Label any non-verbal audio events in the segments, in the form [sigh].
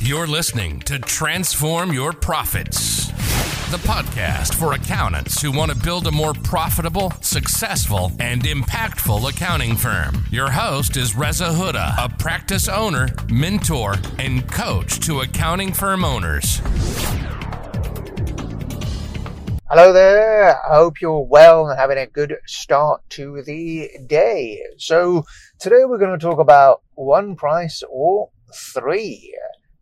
You're listening to Transform Your Profits, the podcast for accountants who want to build a more profitable, successful, and impactful accounting firm. Your host is Reza Huda, a practice owner, mentor, and coach to accounting firm owners. Hello there. I hope you're well and having a good start to the day. So, today we're going to talk about one price or three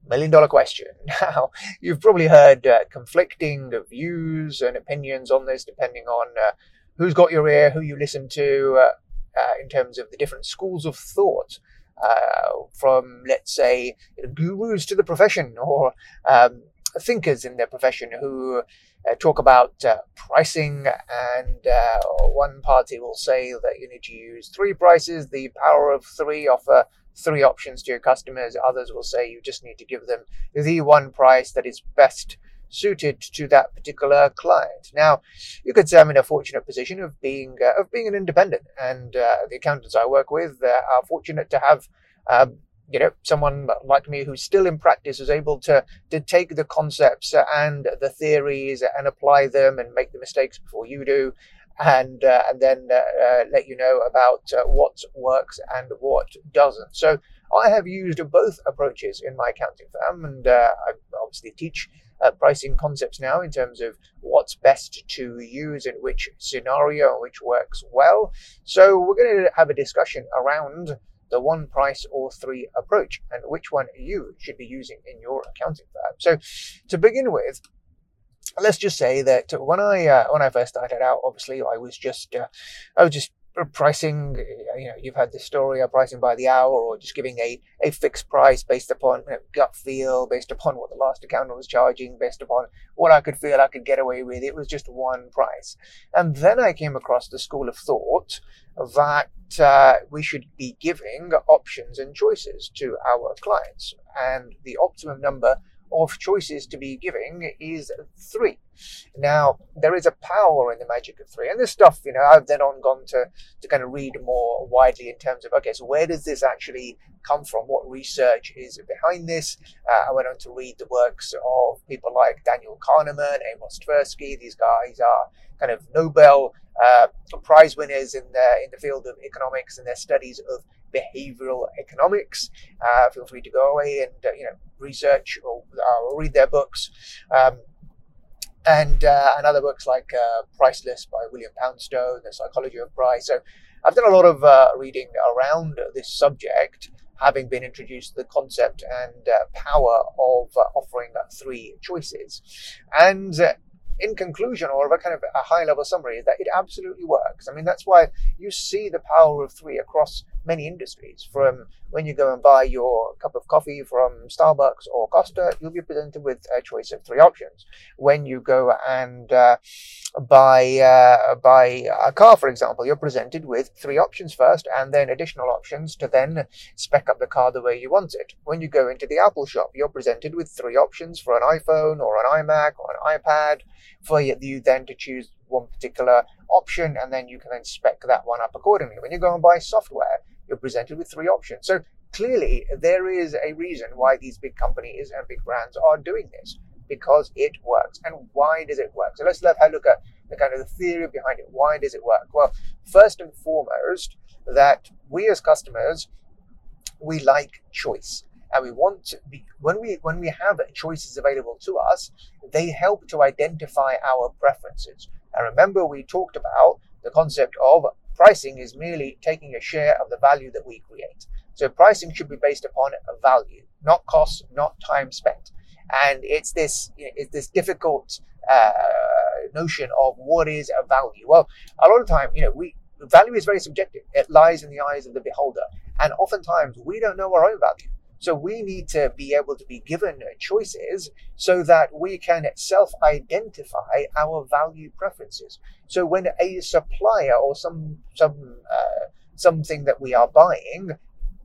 million dollar question. [laughs] Now, you've probably heard uh, conflicting views and opinions on this depending on uh, who's got your ear, who you listen to, uh, uh in terms of the different schools of thought. Uh, from, let's say, gurus to the profession or um, thinkers in their profession who uh, talk about pricing, and one party will say that you need to use three prices, the power of three, offer three options to your customers. Others will say you just need to give them the one price that is best suited to that particular client. Now, you could say I'm in a fortunate position of being uh, of being an independent, and uh, the accountants I work with uh, are fortunate to have um, you know, someone like me who's still in practice is able to to take the concepts and the theories and apply them and make the mistakes before you do, and uh, and then uh, uh, let you know about uh, what works and what doesn't. So I have used both approaches in my accounting firm, and I obviously teach. Uh, pricing concepts now in terms of what's best to use in which scenario, which works well. So, we're going to have a discussion around the one price or three approach and which one you should be using in your accounting firm. So to begin with, let's just say that when I uh, when I first started out, obviously I was just uh, I was just pricing, you know, you've had the story of pricing by the hour or just giving a, a fixed price based upon you know, gut feel, based upon what the last accountant was charging, based upon what I could feel I could get away with. It was just one price. And then I came across the school of thought that uh, we should be giving options and choices to our clients. And the optimum number of choices to be giving is three. Now, there is a power in the magic of three. And this stuff, you know, I've then on gone to, to kind of read more widely in terms of, okay, so where does this actually come from? What research is behind this? Uh, I went on to read the works of people like Daniel Kahneman, Amos Tversky. These guys are kind of Nobel uh, prize winners in the, in the field of economics and their studies of behavioral economics. Uh, feel free to go away and uh, you know research or, or uh, read their books. Um, and, uh, and other books like uh, Priceless by William Poundstone, The Psychology of Price. So I've done a lot of reading around this subject, having been introduced to the concept and power of offering three choices. And in conclusion, or a kind of a high level summary, is that it absolutely works. I mean, that's why you see the power of three across many industries. From when you go and buy your cup of coffee from Starbucks or Costa, you'll be presented with a choice of three options. When you go and uh, buy uh, buy a car, for example, you're presented with three options first, and then additional options to then spec up the car the way you want it. When you go into the Apple shop, you're presented with three options for an iPhone or an iMac or an iPad for you then to choose one particular option and then you can then spec that one up accordingly. When you go and buy software, you're presented with three options. So clearly, there is a reason why these big companies and big brands are doing this because it works. And why does it work? So let's have a look at the kind of the theory behind it. Why does it work? Well, first and foremost, that we as customers, we like choice. And we want to be, when we when we have choices available to us, they help to identify our preferences. And remember, we talked about the concept of Pricing is merely taking a share of the value that we create. So pricing should be based upon a value, not cost, not time spent. And it's this, it's this difficult uh, notion of what is a value. Well, a lot of time, you know, we value is very subjective. It lies in the eyes of the beholder, and oftentimes we don't know our own value. So we need to be able to be given choices so that we can self-identify our value preferences. So when a supplier or some some uh, something that we are buying,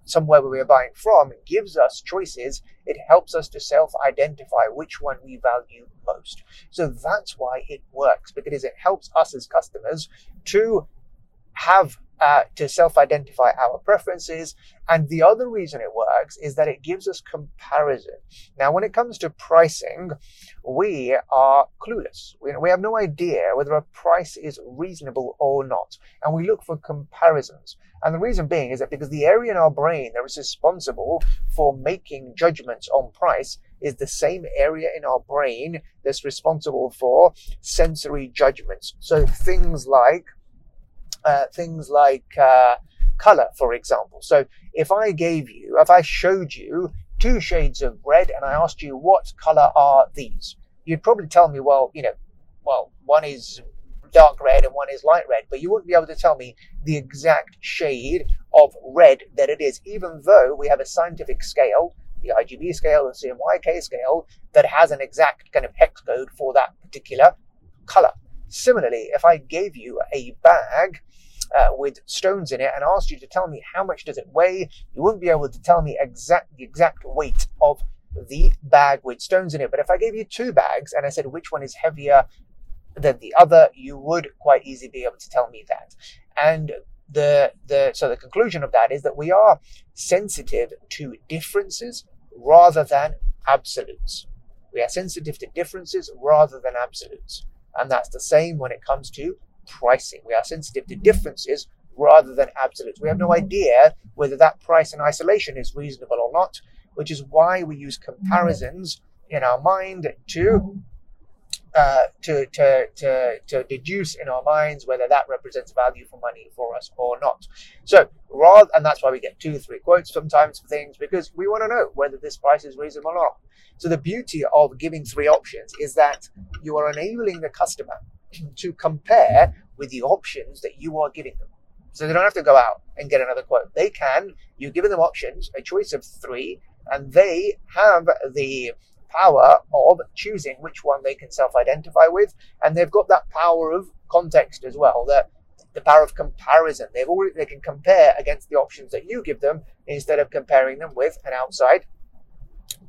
somewhere where we are buying from, gives us choices, it helps us to self-identify which one we value most. So that's why it works because it helps us as customers to have uh, to self-identify our preferences. And the other reason it works is that it gives us comparison. Now, when it comes to pricing, we are clueless. We, we have no idea whether a price is reasonable or not. And we look for comparisons. And the reason being is that because the area in our brain that is responsible for making judgments on price is the same area in our brain that's responsible for sensory judgments. So things like uh, things like uh, color, for example. So if I gave you, if I showed you two shades of red and I asked you what color are these, you'd probably tell me, well, you know, well, one is dark red and one is light red, but you wouldn't be able to tell me the exact shade of red that it is, even though we have a scientific scale, the RGB scale, the CMYK scale, that has an exact kind of hex code for that particular color. Similarly, if I gave you a bag uh, with stones in it and asked you to tell me how much does it weigh, you wouldn't be able to tell me exact the exact weight of the bag with stones in it. But if I gave you two bags and I said which one is heavier than the other, you would quite easily be able to tell me that. And the the so the conclusion of that is that we are sensitive to differences rather than absolutes. We are sensitive to differences rather than absolutes. And that's the same when it comes to pricing. We are sensitive to differences rather than absolutes. We have no idea whether that price in isolation is reasonable or not, which is why we use comparisons in our mind to uh, to, to, to, to deduce in our minds whether that represents value for money for us or not. So, rather, and that's why we get two, three quotes sometimes for things because we want to know whether this price is reasonable or not. So, the beauty of giving three options is that you are enabling the customer [clears throat] to compare with the options that you are giving them. So they don't have to go out and get another quote. They can, you've given them options, a choice of three, and they have the power of choosing which one they can self identify with. And they've got that power of context as well, the, the power of comparison. They've already, they can compare against the options that you give them instead of comparing them with an outside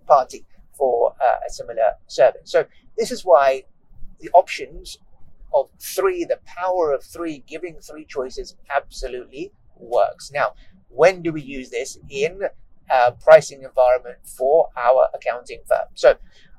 party for uh, a similar service. So this is why the options of three, the power of three, giving three choices absolutely works. Now, when do we use this in a pricing environment for our accounting firm? So,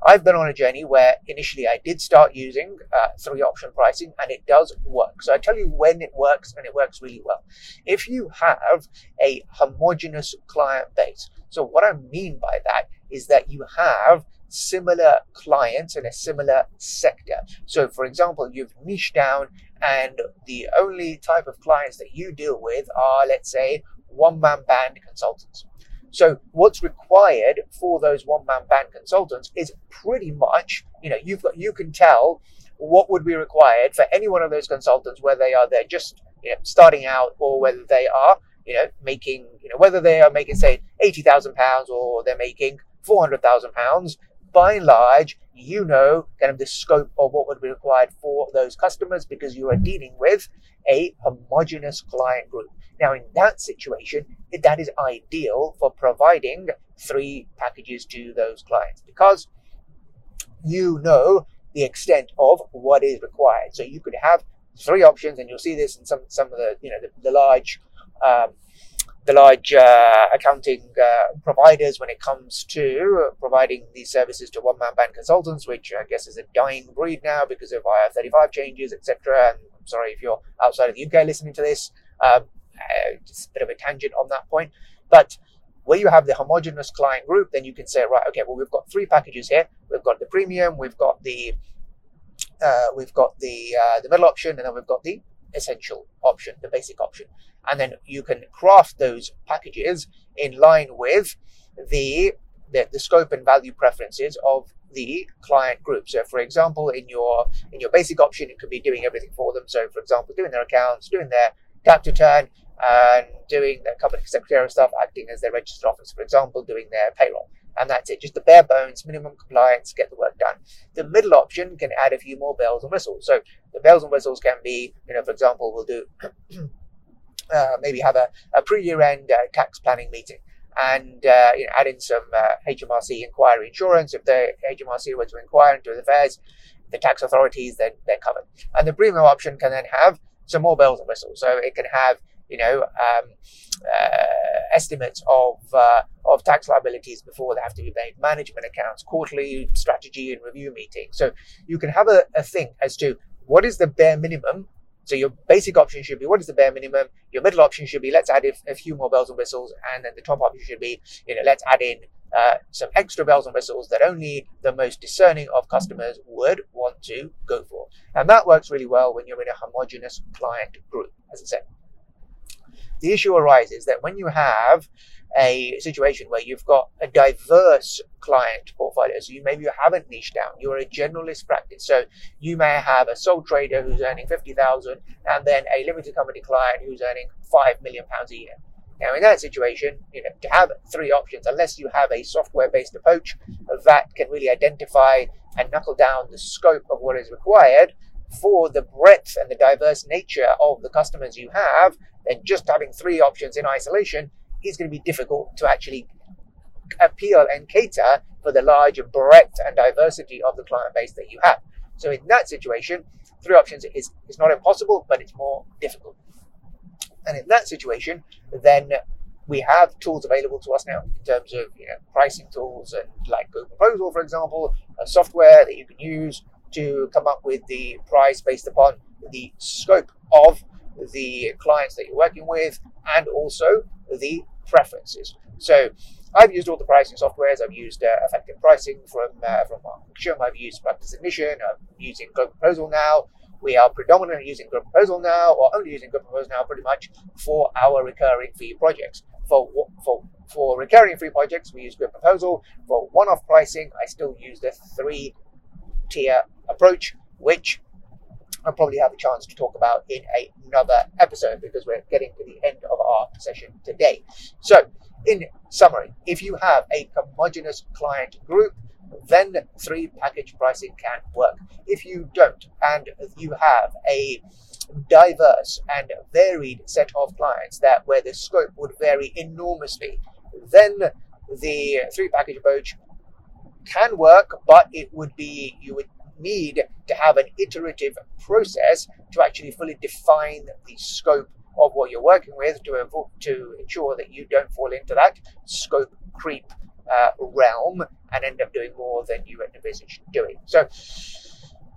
I've been on a journey where initially I did start using uh, three option pricing and it does work. So I tell you when it works and it works really well. If you have a homogeneous client base, so what I mean by that is that you have similar clients in a similar sector. So, for example, you've niched down, and the only type of clients that you deal with are, let's say, one man band consultants. So, what's required for those one man band consultants is pretty much, you know, you've got, you can tell what would be required for any one of those consultants, whether they are they're just you know, starting out or whether they are, you know, making, you know, whether they are making, say, £80,000 or they're making £400,000 by and large, you know kind of the scope of what would be required for those customers because you are dealing with a homogenous client group. Now, in that situation, that is ideal for providing three packages to those clients because you know the extent of what is required. So you could have three options, and you'll see this in some some of the you know the, the large um, the large uh, accounting uh, providers when it comes to providing these services to one man band consultants, which I guess is a dying breed now because of IR35 changes, etc. And I'm sorry if you're outside of the UK listening to this, um, uh, just a bit of a tangent on that point. But where you have the homogeneous client group, then you can say, right, okay, well, we've got three packages here. We've got the premium, we've got the uh, we've got the uh, the middle option, and then we've got the essential option, the basic option. And then you can craft those packages in line with the, the, the scope and value preferences of the client group. So for example, in your in your basic option, it could be doing everything for them. So for example, doing their accounts, doing their tax return, and doing their company secretarial stuff, acting as their registered office, for example, doing their payroll. And that's it, just the bare bones, minimum compliance, get the work done. The middle option can add a few more bells and whistles. So the bells and whistles can be, you know, for example, we'll do [clears throat] uh, maybe have a, a pre-year end uh, tax planning meeting and uh, you know, add in some HMRC uh, inquiry insurance. If the HMRC were to inquire into the affairs, the tax authorities, then they're covered. And the premium option can then have some more bells and whistles. So it can have, you know, um, uh, estimates of uh, of tax liabilities before they have to be made, management accounts, quarterly strategy and review meetings. So you can have a, a thing as to what is the bare minimum. So your basic option should be what is the bare minimum. Your middle option should be let's add a, a few more bells and whistles, and then the top option should be you know let's add in uh, some extra bells and whistles that only the most discerning of customers would want to go for. And that works really well when you're in a homogenous client group, as I said. The issue arises that when you have a situation where you've got a diverse client portfolio, so you maybe you haven't niched down, you're a generalist practice. So you may have a sole trader who's earning 50,000 and then a limited company client who's earning 5 million pounds a year. Now, in that situation, you know, to have three options, unless you have a software-based approach that can really identify and knuckle down the scope of what is required for the breadth and the diverse nature of the customers you have, then just having three options in isolation is going to be difficult to actually appeal and cater for the large breadth and diversity of the client base that you have. So in that situation, three options is, is not impossible, but it's more difficult. And in that situation, then we have tools available to us now in terms of you know pricing tools and like Go Proposal, for example, software that you can use to come up with the price based upon the scope of the clients that you're working with and also the preferences. So I've used all the pricing softwares. I've used uh, effective pricing from uh, from Marksham. I've used Practice Ignition. I'm using Go Proposal now. We are predominantly using Go Proposal now, or only using Go Proposal now, pretty much for our recurring fee projects. For for for recurring fee projects, we use Go Proposal. For one-off pricing, I still use the three-tier approach, which I'll probably have a chance to talk about in another episode because we're getting to the end of our session today. So, in summary, if you have a homogenous client group, then three package pricing can work. If you don't, and you have a diverse and varied set of clients that where the scope would vary enormously, then the three package approach can work, but it would be you would need to have an iterative process to actually fully define the scope of what you're working with to, to ensure that you don't fall into that scope creep uh, realm and end up doing more than you had envisaged doing. So,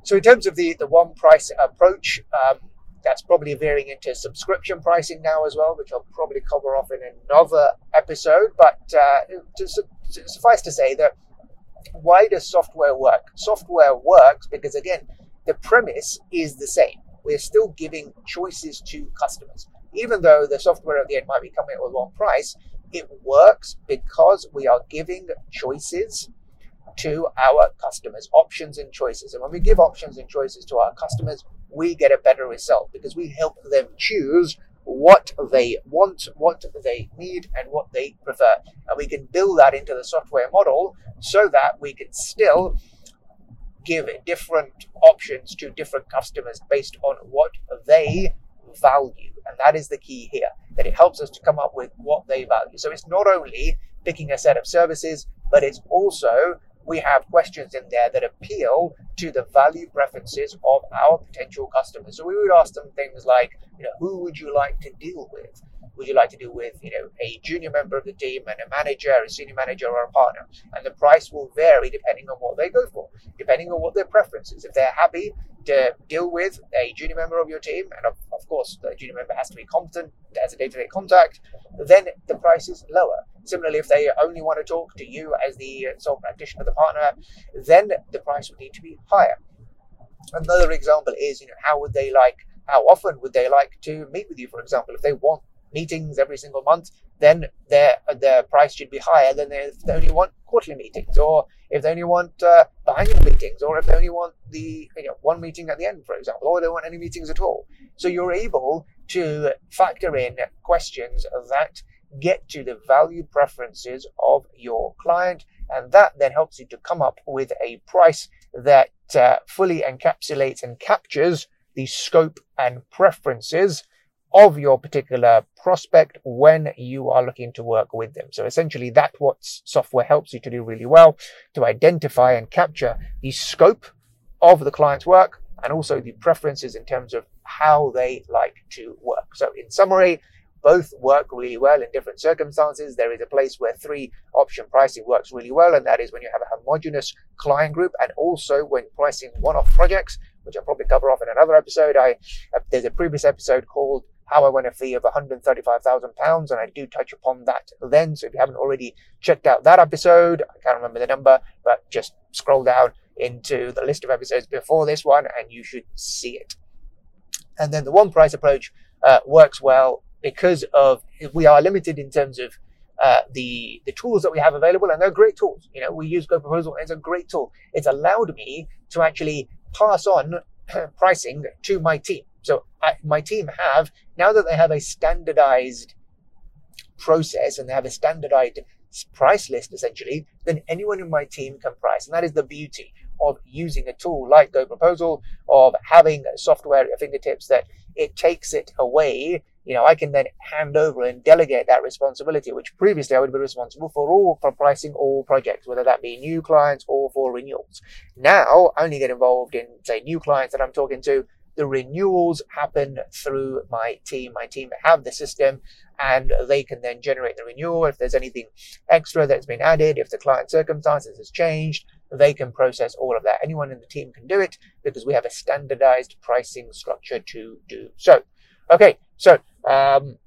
so in terms of the, the one price approach, um, that's probably veering into subscription pricing now as well, which I'll probably cover off in another episode. But uh, to, to suffice to say that why does software work? Software works because, again, the premise is the same. We're still giving choices to customers. Even though the software at the end might be coming at a one price, it works because we are giving choices to our customers, options and choices. And when we give options and choices to our customers, we get a better result because we help them choose what they want, what they need, and what they prefer. And we can build that into the software model so that we can still give different options to different customers based on what they value. And that is the key here, that it helps us to come up with what they value. So it's not only picking a set of services, but it's also we have questions in there that appeal to the value preferences of our potential customers. So we would ask them things like, you know, who would you like to deal with? Would you like to deal with, you know, a junior member of the team and a manager, a senior manager, or a partner? And the price will vary depending on what they go for, depending on what their preference is. If they're happy to deal with a junior member of your team, and of, of course, the junior member has to be competent as a day to day contact, then the price is lower. Similarly, if they only want to talk to you as the sole practitioner, the partner, then the price would need to be higher. Another example is, you know, how would they like, how often would they like to meet with you, for example, if they want meetings every single month, then their their price should be higher than if they only want quarterly meetings, or if they only want uh, biannual meetings, or if they only want the you know one meeting at the end, for example, or they want any meetings at all. So you're able to factor in questions that get to the value preferences of your client, and that then helps you to come up with a price that uh, fully encapsulates and captures the scope and preferences of your particular prospect when you are looking to work with them. So essentially that's what software helps you to do really well to identify and capture the scope of the client's work and also the preferences in terms of how they like to work. So in summary, both work really well in different circumstances. There is a place where three option pricing works really well, and that is when you have a homogeneous client group and also when pricing one-off projects, which I'll probably cover off in another episode. I uh, there's a previous episode called how I won a fee of £135,000, and I do touch upon that then. So if you haven't already checked out that episode, I can't remember the number, but just scroll down into the list of episodes before this one and you should see it. And then the one price approach uh, works well because of we are limited in terms of uh, the the tools that we have available, and they're great tools. You know, we use Go Proposal, it's a great tool. It's allowed me to actually pass on [clears throat] pricing to my team. So I, my team have now that they have a standardized process and they have a standardized price list essentially, then anyone in my team can price, and that is the beauty of using a tool like Go Proposal, of having software at your fingertips that it takes it away you know, I can then hand over and delegate that responsibility, which previously I would be responsible for all for pricing all projects, whether that be new clients or for renewals. Now I only get involved in say new clients that I'm talking to. The renewals happen through my team. My team have the system and they can then generate the renewal. If there's anything extra that's been added, if the client circumstances has changed, they can process all of that. Anyone in the team can do it because we have a standardized pricing structure to do so. Okay, so um,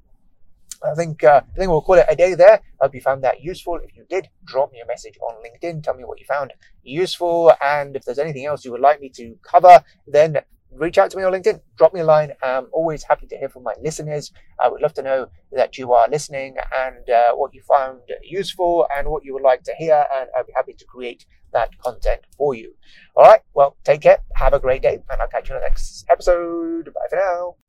I think uh, I think we'll call it a day there. I hope you found that useful. If you did, drop me a message on LinkedIn. Tell me what you found useful, and if there's anything else you would like me to cover, then reach out to me on LinkedIn. Drop me a line. I'm always happy to hear from my listeners. I would love to know that you are listening and uh, what you found useful and what you would like to hear, and I'd be happy to create that content for you. All right. Well, take care. Have a great day, and I'll catch you in the next episode. Bye for now.